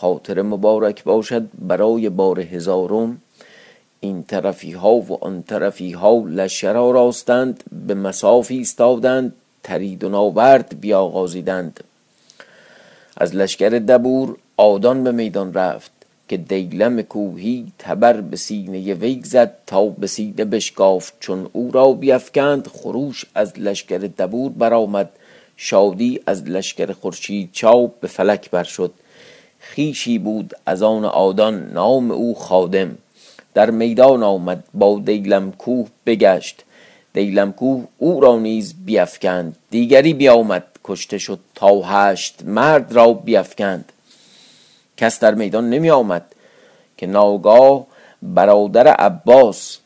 خاطر مبارک باشد برای بار هزارم. این طرفی ها و آن طرفی ها لشکر راستند به مسافی ایستادند ترید و ناورد بیاغازیدند. از لشکر دبور آدان به میدان رفت که دیلم کوهی تبر به سینه وی زد تا به سینه بشکافت. چون او را بیفکند خروش از لشکر دبور برآمد شادی از لشکر خورشید چاپ به فلک بر شد خیشی بود از آن آدان نام او خادم. در میدان آمد با دیلم کوه بگشت. دیلم کوه او را نیز بیفکند دیگری بیامد کشته شد تا هشت مرد را بیفکند. کس در میدان نمی آمد که ناگاه برادر عباس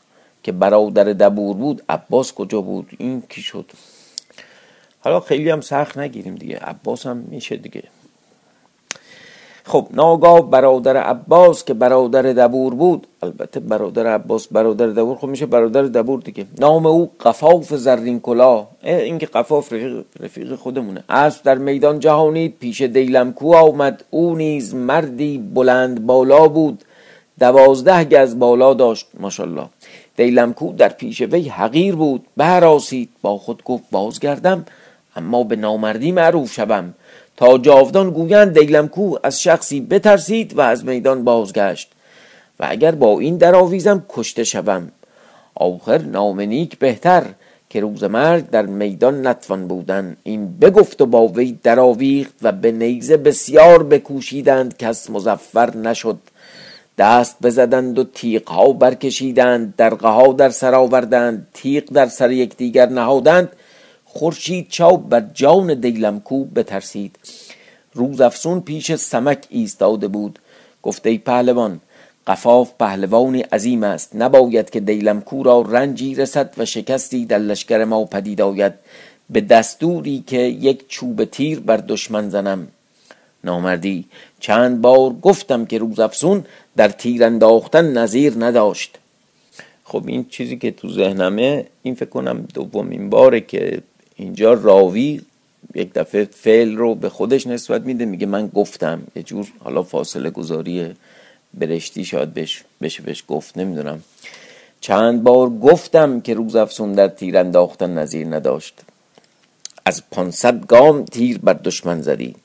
که برادر دبور بود عباس کجا بود؟ این کی شد؟ حالا خیلی هم سخت نگیریم دیگه عباس هم میشه دیگه. خب ناگاه برادر عباس که برادر دبور بود البته برادر عباس برادر دبور خب میشه برادر دبور دیگه. نام او قفاف زرین کلا. این که قفاف رفیق, خودمونه. از در میدان جهانی پیش دیلمکو آمد. او نیز مردی بلند بالا بود. دوازده گز بالا داشت ماشاءالله. دیلمکو در پیش وی حقیر بود. براسید با خود گفت بازگردم اما به نامردی معروف شوم. تا جاودان گویند دیلمکو از شخصی بترسید و از میدان بازگشت. و اگر با این درآویزم کشته شوم. آخر نام نیک بهتر که روز مرگ در میدان نتوان بودن. این بگفت و با وی درآویخت و به نیزه بسیار بکوشیدند. کس مزفر نشد. دست بزدند و تیغ ها برکشیدند. درقه ها در سر آوردند. تیغ در سر یکدیگر نهادند. خورشید چاپ بر جان دیلمکو بترسید. روز افسون پیش سمک ایستاده بود. گفته ای پهلوان قفاف پهلوانی عظیم است. نباید که دیلمکو را رنجی رسد و شکستی در لشکر ما پدید آید. به دستوری که یک چوب تیر بر دشمن زنم. نامردی چند بار گفتم که روز افسون در تیر انداختن نظیر نداشت. خب این چیزی که تو ذهنمه این فکر کنم دومین باره که اینجا راوی یک دفعه فعل رو به خودش نسبت میده میگه من گفتم. یه جور حالا فاصله گذاری برشتی شاید بش بشه بهش گفت نمی‌دونم. چند بار گفتم که روز افسون در تیر انداختن نظیر نداشت. از پانصد گام تیر بر دشمن زدی.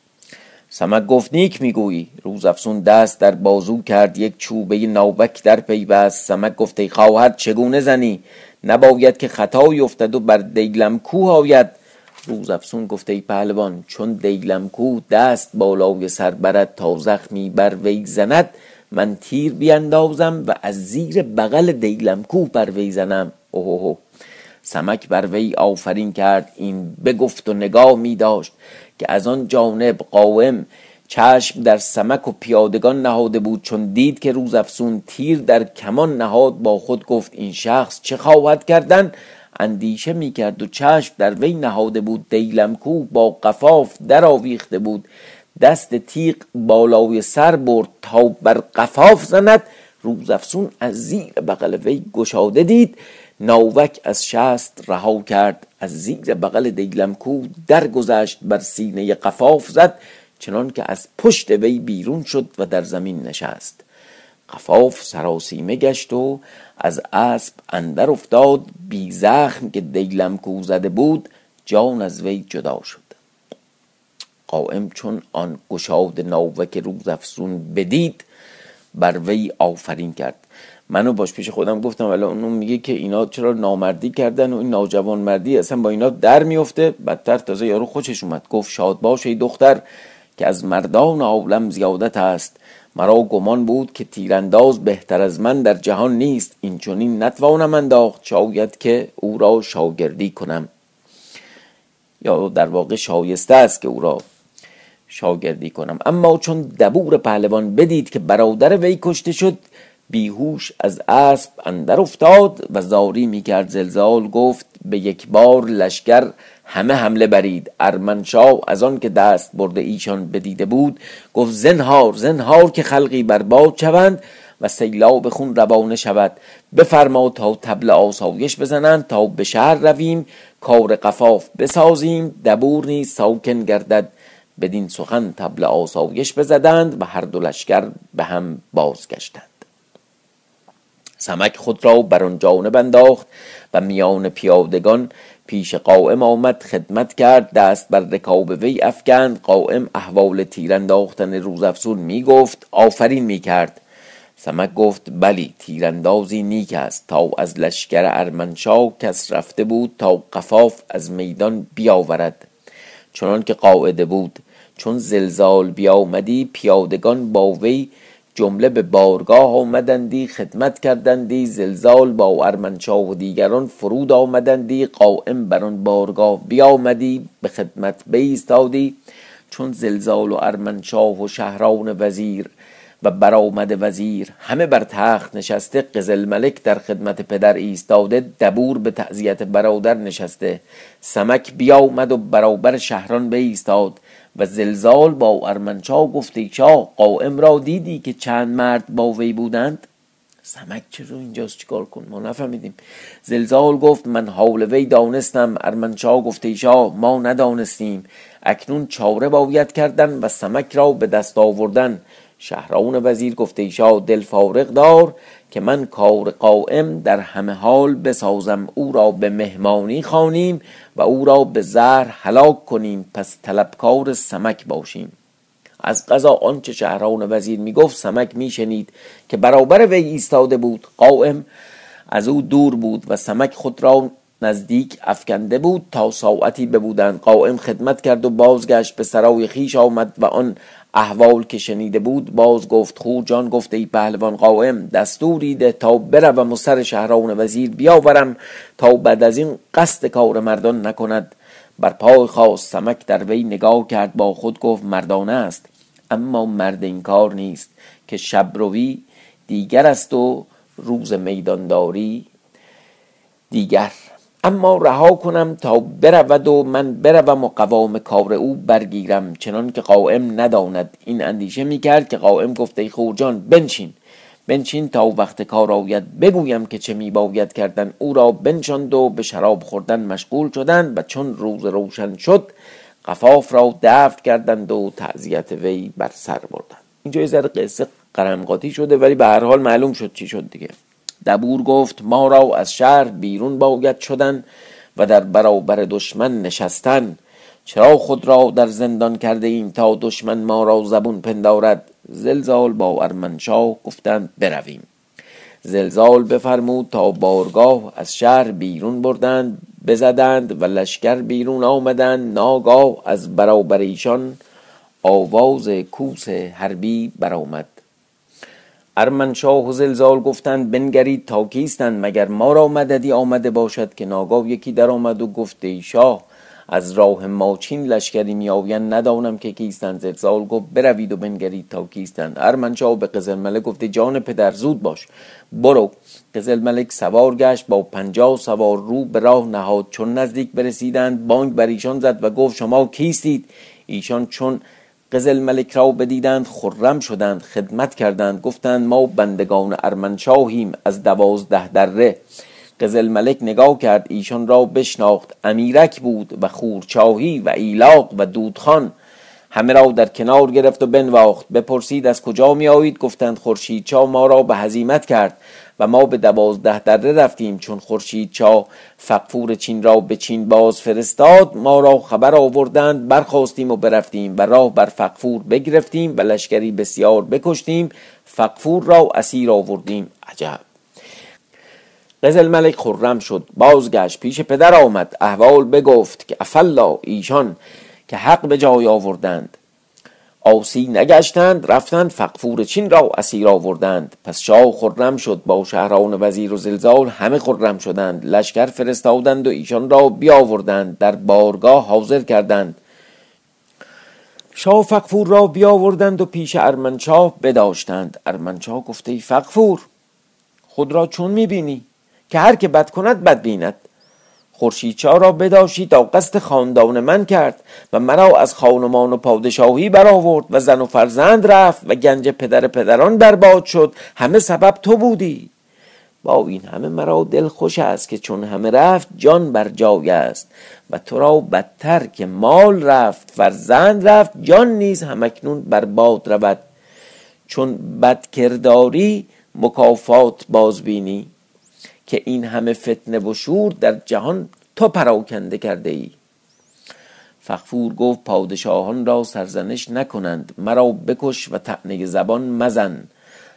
سمک گفت نیک می‌گویی. روز افسون دست در بازو کرد یک چوبه ناوک در پیوست. سمک گفت ای خواهد چگونه زنی؟ نباید که خطایی افتد و بر دیلم کوه آید. روز افسون گفته ای پهلوان چون دیلم کوه دست بالای سر برد تا زخمی بر وی زند من تیر بیندازم و از زیر بغل دیلم کوه بر وی زنم. اوه سمک بر وی آفرین کرد این بگفت و نگاه می داشت که از آن جانب قاوم چشم در سمک و پیادگان نهاده بود چون دید که روز افسون تیر در کمان نهاد با خود گفت این شخص چه خواهد کردن؟ اندیشه می کرد و چشم در وی نهاده بود. دیلمکو با قفاف در آویخته بود. دست تیغ بالای سر برد تا بر قفاف زند. روز افسون از زیر بغل وی گشاده دید. ناوک از شست رها کرد. از زیر بغل دیلمکو درگذشت بر سینه قفاف زد. چنان که از پشت وی بیرون شد و در زمین نشست. قفاف سراسیمه گشت و از اسب اندر افتاد بی زخم که دیلم زده بود جان از وی جدا شد. قائم چون آن گشاد ناوک روز افسون بدید بر وی آفرین کرد. منو باش پیش خودم گفتم ولی اونو میگه که اینا چرا نامردی کردن و این ناجوان مردی اصلا با اینا در میفته بدتر تازه یارو خوشش اومد. گفت شاد باش ای دختر. که از مردان عالم زیادت است. مرا گمان بود که تیرانداز بهتر از من در جهان نیست. این چونین نتوانم انداخت. شاید که او را شاگردی کنم. یا در واقع شایسته است که او را شاگردی کنم. اما چون دبور پهلوان بدید که برادر وی کشته شد بیهوش از اسب اندر افتاد و زاری می‌کرد زلزال گفت به یک بار لشکر همه حمله برید. ارمنشاه از آن که دست برده ایشان بدیده بود گفت زنهار زنهار که خلقی بر باد شوند و سیلاب خون روانه شود. بفرما تا تبل آسایش بزنند تا به شهر رویم. کار قفاف بسازیم دبور نیز ساکن گردد. بدین سخن تبل آسایش بزدند و هر دو لشکر به هم بازگشتند. سمک خود را بر آن جانب انداخت و میان پیادگان پیش قائم آمد خدمت کرد دست بر رکاب وی افکند. قائم احوال تیر انداختن روزافزون می گفت آفرین می کرد سمک گفت بلی تیراندازی نیک است. تا از لشکر ارمنشاه کس رفته بود تا قفاف از میدان بیاورد. چنان که قاعده بود چون زلزال بیامدی پیادگان با وی جمله به بارگاه آمدندی خدمت کردندی زلزال با ارمنشاه و دیگران فرود آمدندی قائم بر آن بارگاه بیامدی به خدمت بایستادی چون زلزال و ارمنشاه و شهران وزیر و برآمد وزیر همه بر تخت نشسته قزل ملک در خدمت پدر ایستاده دبور به تعذیت برادر نشسته. سمک بیامد و برابر شهران بایستاد و زلزال با ارمنچا گفته شاه قائم را دیدی که چند مرد با وی بودند؟ سمک چرا اینجاست؟ چیکار کن؟ ما نفهمیدیم. زلزال گفت من حال وی دانستم. ارمنچا گفته شاه ما ندانستیم. اکنون چاره باید کردن و سمک را به دست آوردن. شهران وزیر گفته شاه دل فارغ دار. که من کار قائم در همه حال بسازم او را به مهمانی خانیم و او را به زهر هلاک کنیم پس طلبکار سمک باشیم. از قضا آنچه شهران وزیر می‌گفت سمک میشنید که برابر وی ایستاده بود قائم از او دور بود و سمک خود را نزدیک افکنده بود تا ساعتی ببودند. قائم خدمت کرد و بازگشت به سرای خیش آمد و آن احوال که شنیده بود باز گفت خور جان گفته ای پهلوان قائم دستوری ده تا بروم و سر شهران وزیر بیاورم تا بعد از این قصد کار مردان نکند. بر پای خواست سمک در وی نگاه کرد با خود گفت مردانه است اما مرد این کار نیست که شبروی دیگر است و روز میدانداری دیگر. اما رها کنم تا برود و من بروم و قوام کار او برگیرم چنان که قائم نداند. این اندیشه می‌کرد که قائم گفته خورجان بنشین. بنشین تا وقت کار آید. بگویم که چه میباید کردن. او را بنشاند و به شراب خوردن مشغول شدند و چون روز روشن شد قفاف را دفت کردند و تعذیت وی بر سر بردند. اینجا یه ذره قصه قرمقاتی شده ولی به هر حال معلوم شد چی شد دیگه. دبور گفت ما را از شهر بیرون باید شدن و در برابر دشمن نشستن. چرا خود را در زندان کرده ایم تا دشمن ما را زبون پندارد؟ زلزال با ارمنشاه گفتند برویم. زلزال بفرمود تا بارگاه از شهر بیرون بردند بزدند و لشکر بیرون آمدند. ناگاه از برابر ایشان آواز کوس حربی برآمد. ارمنشاه و زلزال گفتند بنگرید تا کیستند؟ مگر ما را مددی آمده باشد که ناگاه یکی در آمد و گفت ای شاه از راه ماچین لشکری میآیند؟ ندانم که کیستند. زلزال گفت بروید و بنگرید تا کیستند. ارمنشاه به قزل ملک گفته جان پدر زود باش. برو. قزل ملک سوار گشت با پنجاه سوار رو به راه نهاد. چون نزدیک برسیدند بانگ بر ایشان زد و گفت شما کیستید؟ ایشان چون قزل ملک را بدیدند خرم شدند خدمت کردند گفتند ما بندگان ارمنشاهیم از دوازده دره. قزل ملک نگاه کرد ایشان را بشناخت امیرک بود و خورچاهی و ایلاق و دودخان. همه را در کنار گرفت و بنواخت بپرسید از کجا می آیید گفتند خورشید چا ما را به هزیمت کرد. و ما به دوازده دره رفتیم چون خورشید چا فقفور چین را به چین باز فرستاد ما را خبر آوردند برخواستیم و برفتیم و راه بر فقفور بگرفتیم و لشکری بسیار بکشتیم فقفور را اسیر آوردیم. عجب! قزل ملک خرم شد بازگشت پیش پدر آمد احوال بگفت که افلا ایشان که حق به جای آوردند. آسی نگشتند رفتند فقفور چین را اسیر آوردند. پس شاه خرم شد با شهران وزیر و زلزال همه خرم شدند. لشکر فرستادند و ایشان را بیاوردند در بارگاه حاضر کردند. شاه فقفور را بیاوردند و پیش ارمنشاه بداشتند. ارمنشاه گفته فقفور خود را چون می‌بینی؟ که هر که بد کند بد بیند. خورشیدچا را بداشی تا قصد خاندان من کرد و مرا از خانمان و پادشاهی برآورد و زن و فرزند رفت و گنج پدر پدران برباد شد. همه سبب تو بودی. با این همه مرا دل خوش است که چون همه رفت جان بر جای است و تو را بدتر که مال رفت فرزند رفت جان نیز همکنون بر باد رود. چون بدکرداری مکافات بازبینی. که این همه فتنه و شور در جهان تو پراکنده کرده ای فخفور گفت پادشاهان را سرزنش نکنند مرا بکش و تعنی زبان مزن.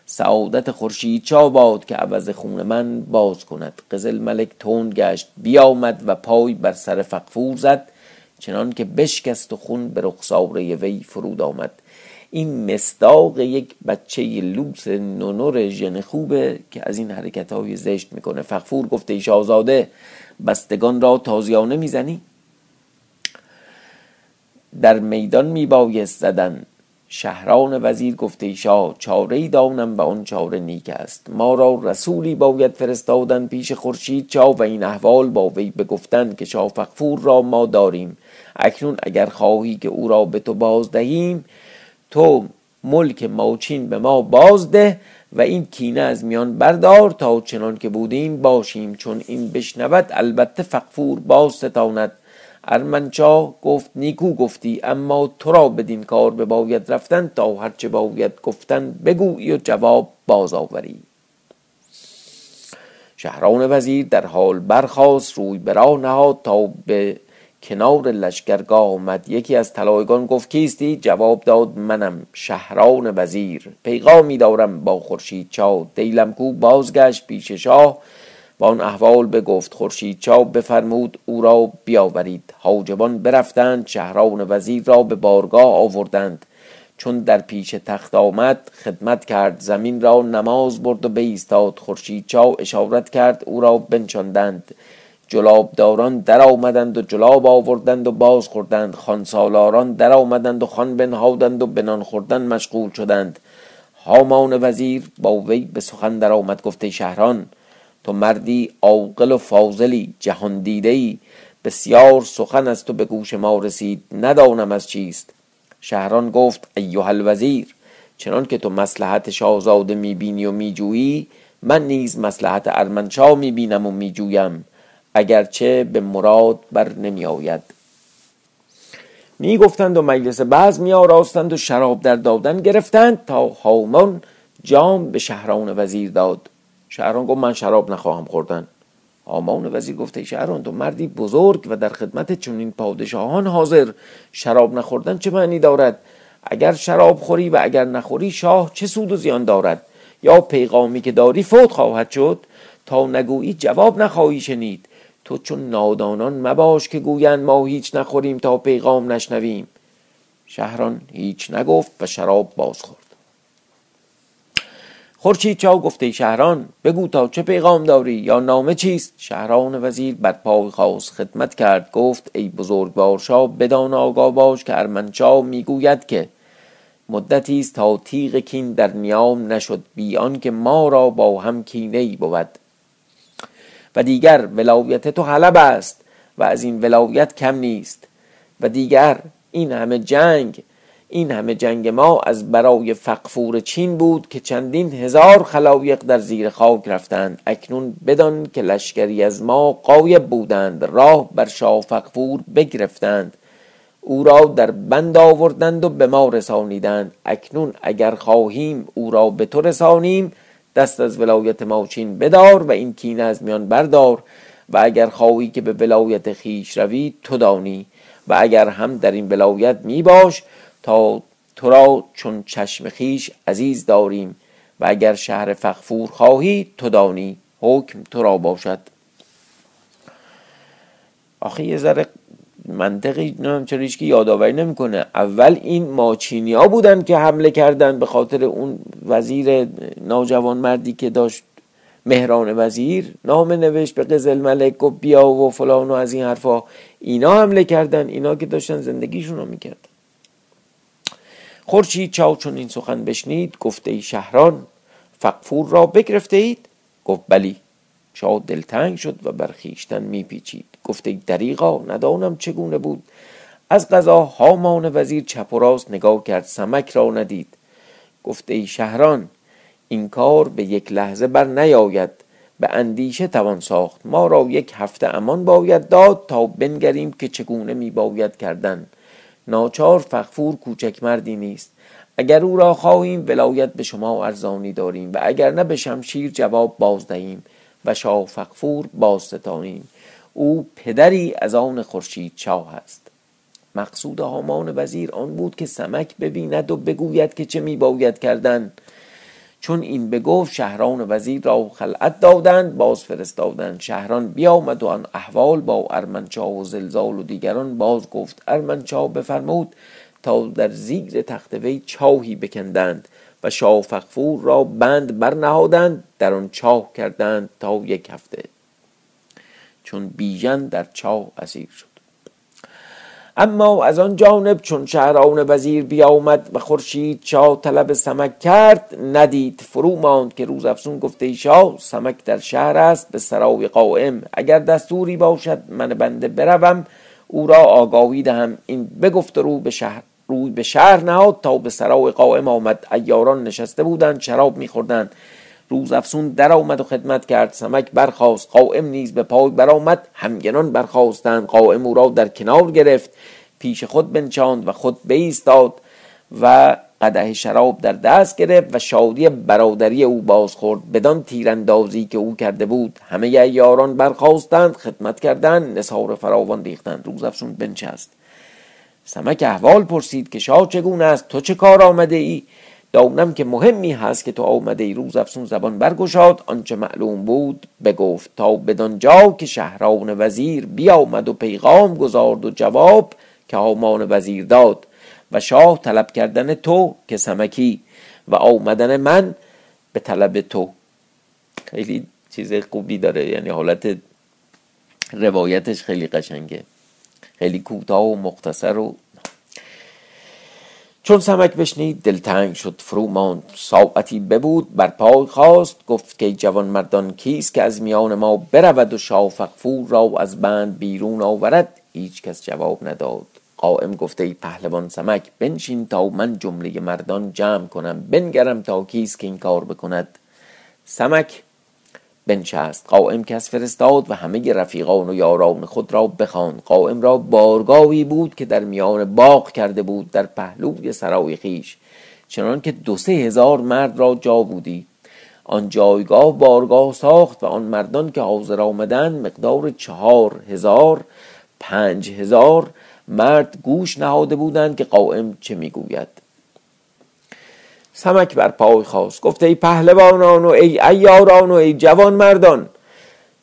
سعادت خورشید چا باد که عوض خون من باز کند. قزل ملک تند گشت بیامد و پای بر سر فقفور زد چنان که بشکست و خون به رخساره وی فرود آمد. این مصداق یک بچه لوس نونور ژن خوبه که از این حرکت های زشت می‌کنه. فقفور گفته شاهزاده بستگان را تازیانه می‌زنی؟ در میدان میبایست زدن. شهران وزیر گفته شاه چاره دانم و آن چاره نیک است. ما را رسولی باید فرستادن پیش خورشید چا و این احوال با وی بگفتن که شاه فقفور را ما داریم. اکنون اگر خواهی که او را به تو باز دهیم تو ملک موچین به ما بازده و این کینه از میان بردار تا چنان که بودیم باشیم. چون این بشنود البته فقفور باز ستاند. ارمنچا گفت نیکو گفتی اما تو را بدین کار به باید رفتن تا هرچه باید گفتن بگویی و جواب باز آوری. شهران وزیر در حال برخواست روی برا نهاد تا به کنار لشکرگاه آمد. یکی از طلایگان گفت کیستی؟ جواب داد منم شهران وزیر. پیغامی دارم با خورشید چا دیلم کو بازگشت پیش شاه. و آن احوال بگفت خورشید چا بفرمود او را بیاورید. حاجبان برفتند شهران وزیر را به بارگاه آوردند. چون در پیش تخت آمد خدمت کرد زمین را نماز برد و بایستاد. خورشید چا اشارت کرد او را بنشاندند. جلابداران در آمدند و جلاب آوردند و باز خوردند خانسالاران در آمدند و خان بنهادند و بنان خوردن مشغول شدند. هامان وزیر با وی به سخن در آمد گفته شهران تو مردی عاقل و فاضلی جهان دیده ای بسیار سخن از تو به گوش ما رسید ندانم از چیست. شهران گفت ایها الوزیر چنان که تو مسلحت شاهزاده می‌بینی و میجویی من نیز مسلحت ارمنشاه می‌بینم و میجویم. اگرچه به مراد بر نمی آید می گفتند و مجلس بعض می آراستند و شراب در دادن گرفتند تا هامان جام به شهران وزیر داد. شهران گفت من شراب نخواهم خوردن. هامان وزیر گفته شهران تو مردی بزرگ و در خدمت چنین پادشاهان حاضر. شراب نخوردن چه معنی دارد؟ اگر شراب خوری و اگر نخوری شاه چه سود و زیان دارد؟ یا پیغامی که داری فوت خواهد شد؟ تا نگویی جواب نخواهی شنید. تو چون نادانان مباش که گویند ما هیچ نخوریم تا پیغام نشنویم. شهران هیچ نگفت و شراب باز خورد. خورشید چاو گفته شهران بگو تا چه پیغام داری؟ یا نامه چیست؟ شهران وزیر بر پای خواست خدمت کرد گفت ای بزرگوار شاه بدان آگاه باش که ارمنشاه می‌گوید که مدتی است تا تیغ کین در نیام نشد بی که ما را با هم کینه ای بود. و دیگر ولایت تو حلب است و از این ولایت کم نیست. و دیگر این همه جنگ این همه جنگ ما از برای فقفور چین بود که چندین هزار خلایق در زیر خاک رفتند. اکنون بدان که لشکری از ما قایب بودند راه بر شاه فقفور بگرفتند. او را در بند آوردند و به ما رسانیدند. اکنون اگر خواهیم او را به تو رسانیم دست از ولایت ماچین بدار و این کینه از میان بردار و اگر خواهی که به ولایت خیش روی تو دانی. و اگر هم در این ولایت می باش تا تو را چون چشم خیش عزیز داریم. و اگر شهر فخفور خواهی تو دانی. حکم تو را باشد. آخه یه ذره منطقی نمیم چرا که یادآوری نمی‌کنه. اول این ماچینیا بودن که حمله کردن به خاطر اون وزیر ناجوان مردی که داشت مهران وزیر نامه نوشت به قزل ملک و بیا و فلان و از این حرفا. اینا حمله کردن اینا که داشتن زندگیشون رو می‌کردن. خورشید چاو چون این سخن بشنید گفته ای شهران فقفور را بگرفته اید گفت بلی. شاه دلتنگ شد و بر خویشتن میپیچید. گفته ای دریغا ندانم چگونه بود. از قضا هامان وزیر چپ و راست نگاه کرد سمک را ندید. گفته شهران این کار به یک لحظه بر نیاید. به اندیشه توان ساخت. ما را یک هفته امان باید داد تا بنگریم که چگونه می باید کردن. ناچار فخفور کوچک مردی نیست. اگر او را خواهیم ولایت به شما ارزانی داریم و اگر نه به شمشیر جواب باز دهیم و شاه فخفور باز ستانیم او پدری از آن خورشید شاه است. مقصود هامان وزیر آن بود که سمک ببیند و بگوید که چه می باید کردن. چون این بگفت شهران وزیر را خلعت دادند باز فرستادند. شهران بیامد و آن احوال با ارمنچا و زلزال و دیگران باز گفت ارمنچا بفرمود تا در زیر تخت وی چاهی بکندند. و شاه فغفور را بند برنهادند در آن چاه کردند تا یک هفته. چون بیژن در چاه اسیر شد. اما از آن جانب چون شهران وزیر بیامد و خورشید شاه طلب سمک کرد ندید فرو ماند که روز افسون گفته شاه سمک در شهر است به سرای قائم اگر دستوری باشد من بنده بروم او را آگاهی دهم. این بگفت رو به شهر. روی به شهر نهاد تا به سرای قائم آمد. ایاران نشسته بودند شراب میخوردند. روز افسون در آمد و خدمت کرد. سمک برخاست. قائم نیز به پای برآمد. همگنان برخواستند قائم او را در کنار گرفت. پیش خود بنشاند و خود بایستاد و قده شراب در دست گرفت و شادی برادری او باز خورد بدان تیراندازی که او کرده بود همه یاران برخواستند خدمت کردند نصار فراوان ریختند. روز افسون بنشست. سمک احوال پرسید که شاه چگونه است؟ تو چه کار آمده ای؟ دانم که مهمی هست که تو آمده ای. روز افسون زبان برگشاد. آنچه معلوم بود بگفت تا بدانجا که شهران وزیر بیامد و پیغام گذارد و جواب که آمان وزیر داد. و شاه طلب کردن تو که سمکی و آمدن من به طلب تو. خیلی چیز خوبی داره. یعنی حالت روایتش خیلی قشنگه. خیلی کوتاه و مختصر و چون سمک بشنید دلتنگ شد فرو ماند. ساعتی ببود بر پای خواست گفت که جوان مردان کیست که از میان ما برود و شافق را از بند بیرون آورد؟ هیچ کس جواب نداد. قائم گفته ای پهلوان سمک بنشین تا من جمله مردان جمع کنم. بنگرم تا کیست که این کار بکند. سمک بنشست. قائم کس فرستاد و همه رفیقان و یاران خود را بخواند. قائم را بارگاهی بود که در میان باغ کرده بود در پهلوی سرای خیش. چنان که دو سه هزار مرد را جا بودی. آن جایگاه بارگاه ساخت و آن مردان که حاضر آمدند مقدار چهار هزار پنج هزار مرد گوش نهاده بودند که قائم چه می‌گوید. سمک بر پای خواست. گفت ای پهلوانان و ای ایاران و ای جوان مردان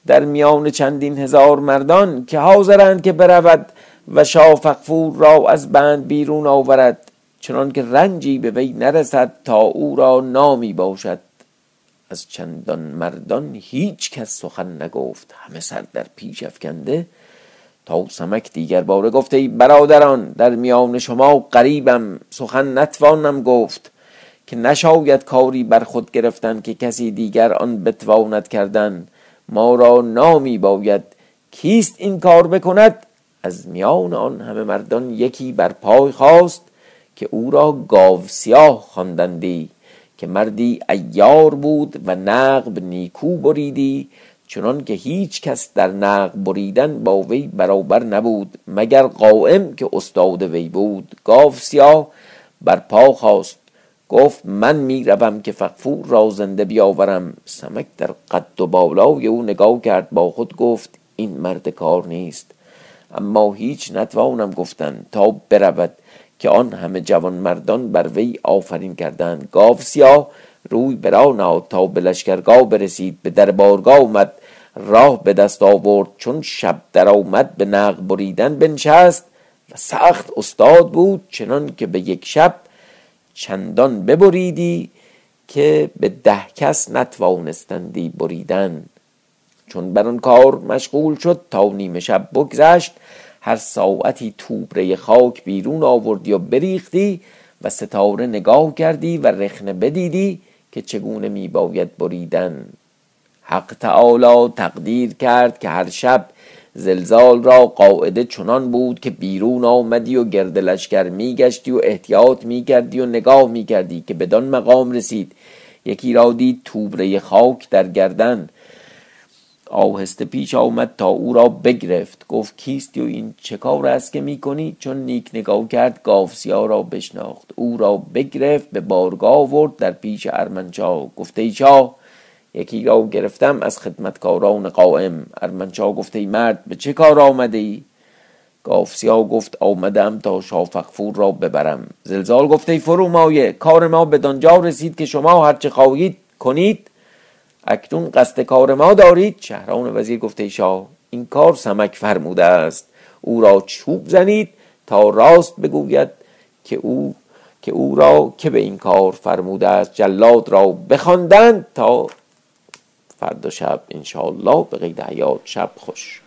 در میان چندین هزار مردان که حاضرند که برود و شافقفور را از بند بیرون آورد چنان که رنجی به وی نرسد تا او را نامی باشد. از چندان مردان هیچ کس سخن نگفت. همه سر در پیش افکنده تا سمک دیگر باره گفته ای برادران در میان شما قریبم سخن نتوانم گفت. که نشاید کاری بر خود گرفتن که کسی دیگر آن بتواند کردن. ما را نامی باید. کیست این کار بکند؟ از میان آن همه مردان یکی بر پای خواست که او را گاو سیاه خواندندی. که مردی ایار بود و نقب نیکو بریدی. چنان که هیچ کس در نقب بریدن با وی برابر نبود. مگر قائم که استاد وی بود؟ گاو سیاه بر پا خواست. گفت من می‌روم که فقفور را زنده بیاورم. سمک در قد و بالای او نگاه کرد با خود گفت این مرد کار نیست. اما هیچ نتوانم گفتن تا برود که آن همه جوان مردان بر وی آفرین کردند. گاو سیاه روی برا نهاد تا به لشکرگاه برسید. به در بارگاه اومد راه به دست آورد. چون شب در آمد به نق بریدن بنشست و سخت استاد بود. چنان که به یک شب چندان ببریدی که به ده کس نتوانستندی بریدن. چون بر آن کار مشغول شد تا نیمه شب بگذشت هر ساعتی توبره خاک بیرون آوردی و بریختی و ستاره نگاه کردی و رخنه بدیدی که چگونه می باید بریدن. حق تعالی تقدیر کرد که هر شب زلزال را قاعده چنان بود که بیرون آمدی و گرد لشکر میگشتی و احتیاط می‌کردی و نگاه می‌کردی که بدان مقام رسید. یکی را دید توبره خاک در گردن. آهسته پیش آمد تا او را بگرفت. گفت کیستی و این چه کار است که می‌کنی؟ چون نیک نگاه کرد گافسیا را بشناخت. او را بگرفت به بارگاه آورد در پیش ارمنچا گفته ای شاه یکی را گرفتم از خدمتکاران قائم. ارمنچا گفته ای مرد به چه کار آمده ای گافسیا گفت آمدم تا شافقفور را ببرم. زلزال گفته ای فرومایه کار ما به دانجا رسید که شما هرچه خواهید کنید اکنون قصد کار ما دارید. شهران وزیر گفته شاه این کار سمک فرموده است. او را چوب زنید تا راست بگوید که او که او را که به این کار فرموده است. جلاد را بخواندند تا فردا شب انشاءالله به قید حیات شب خوش.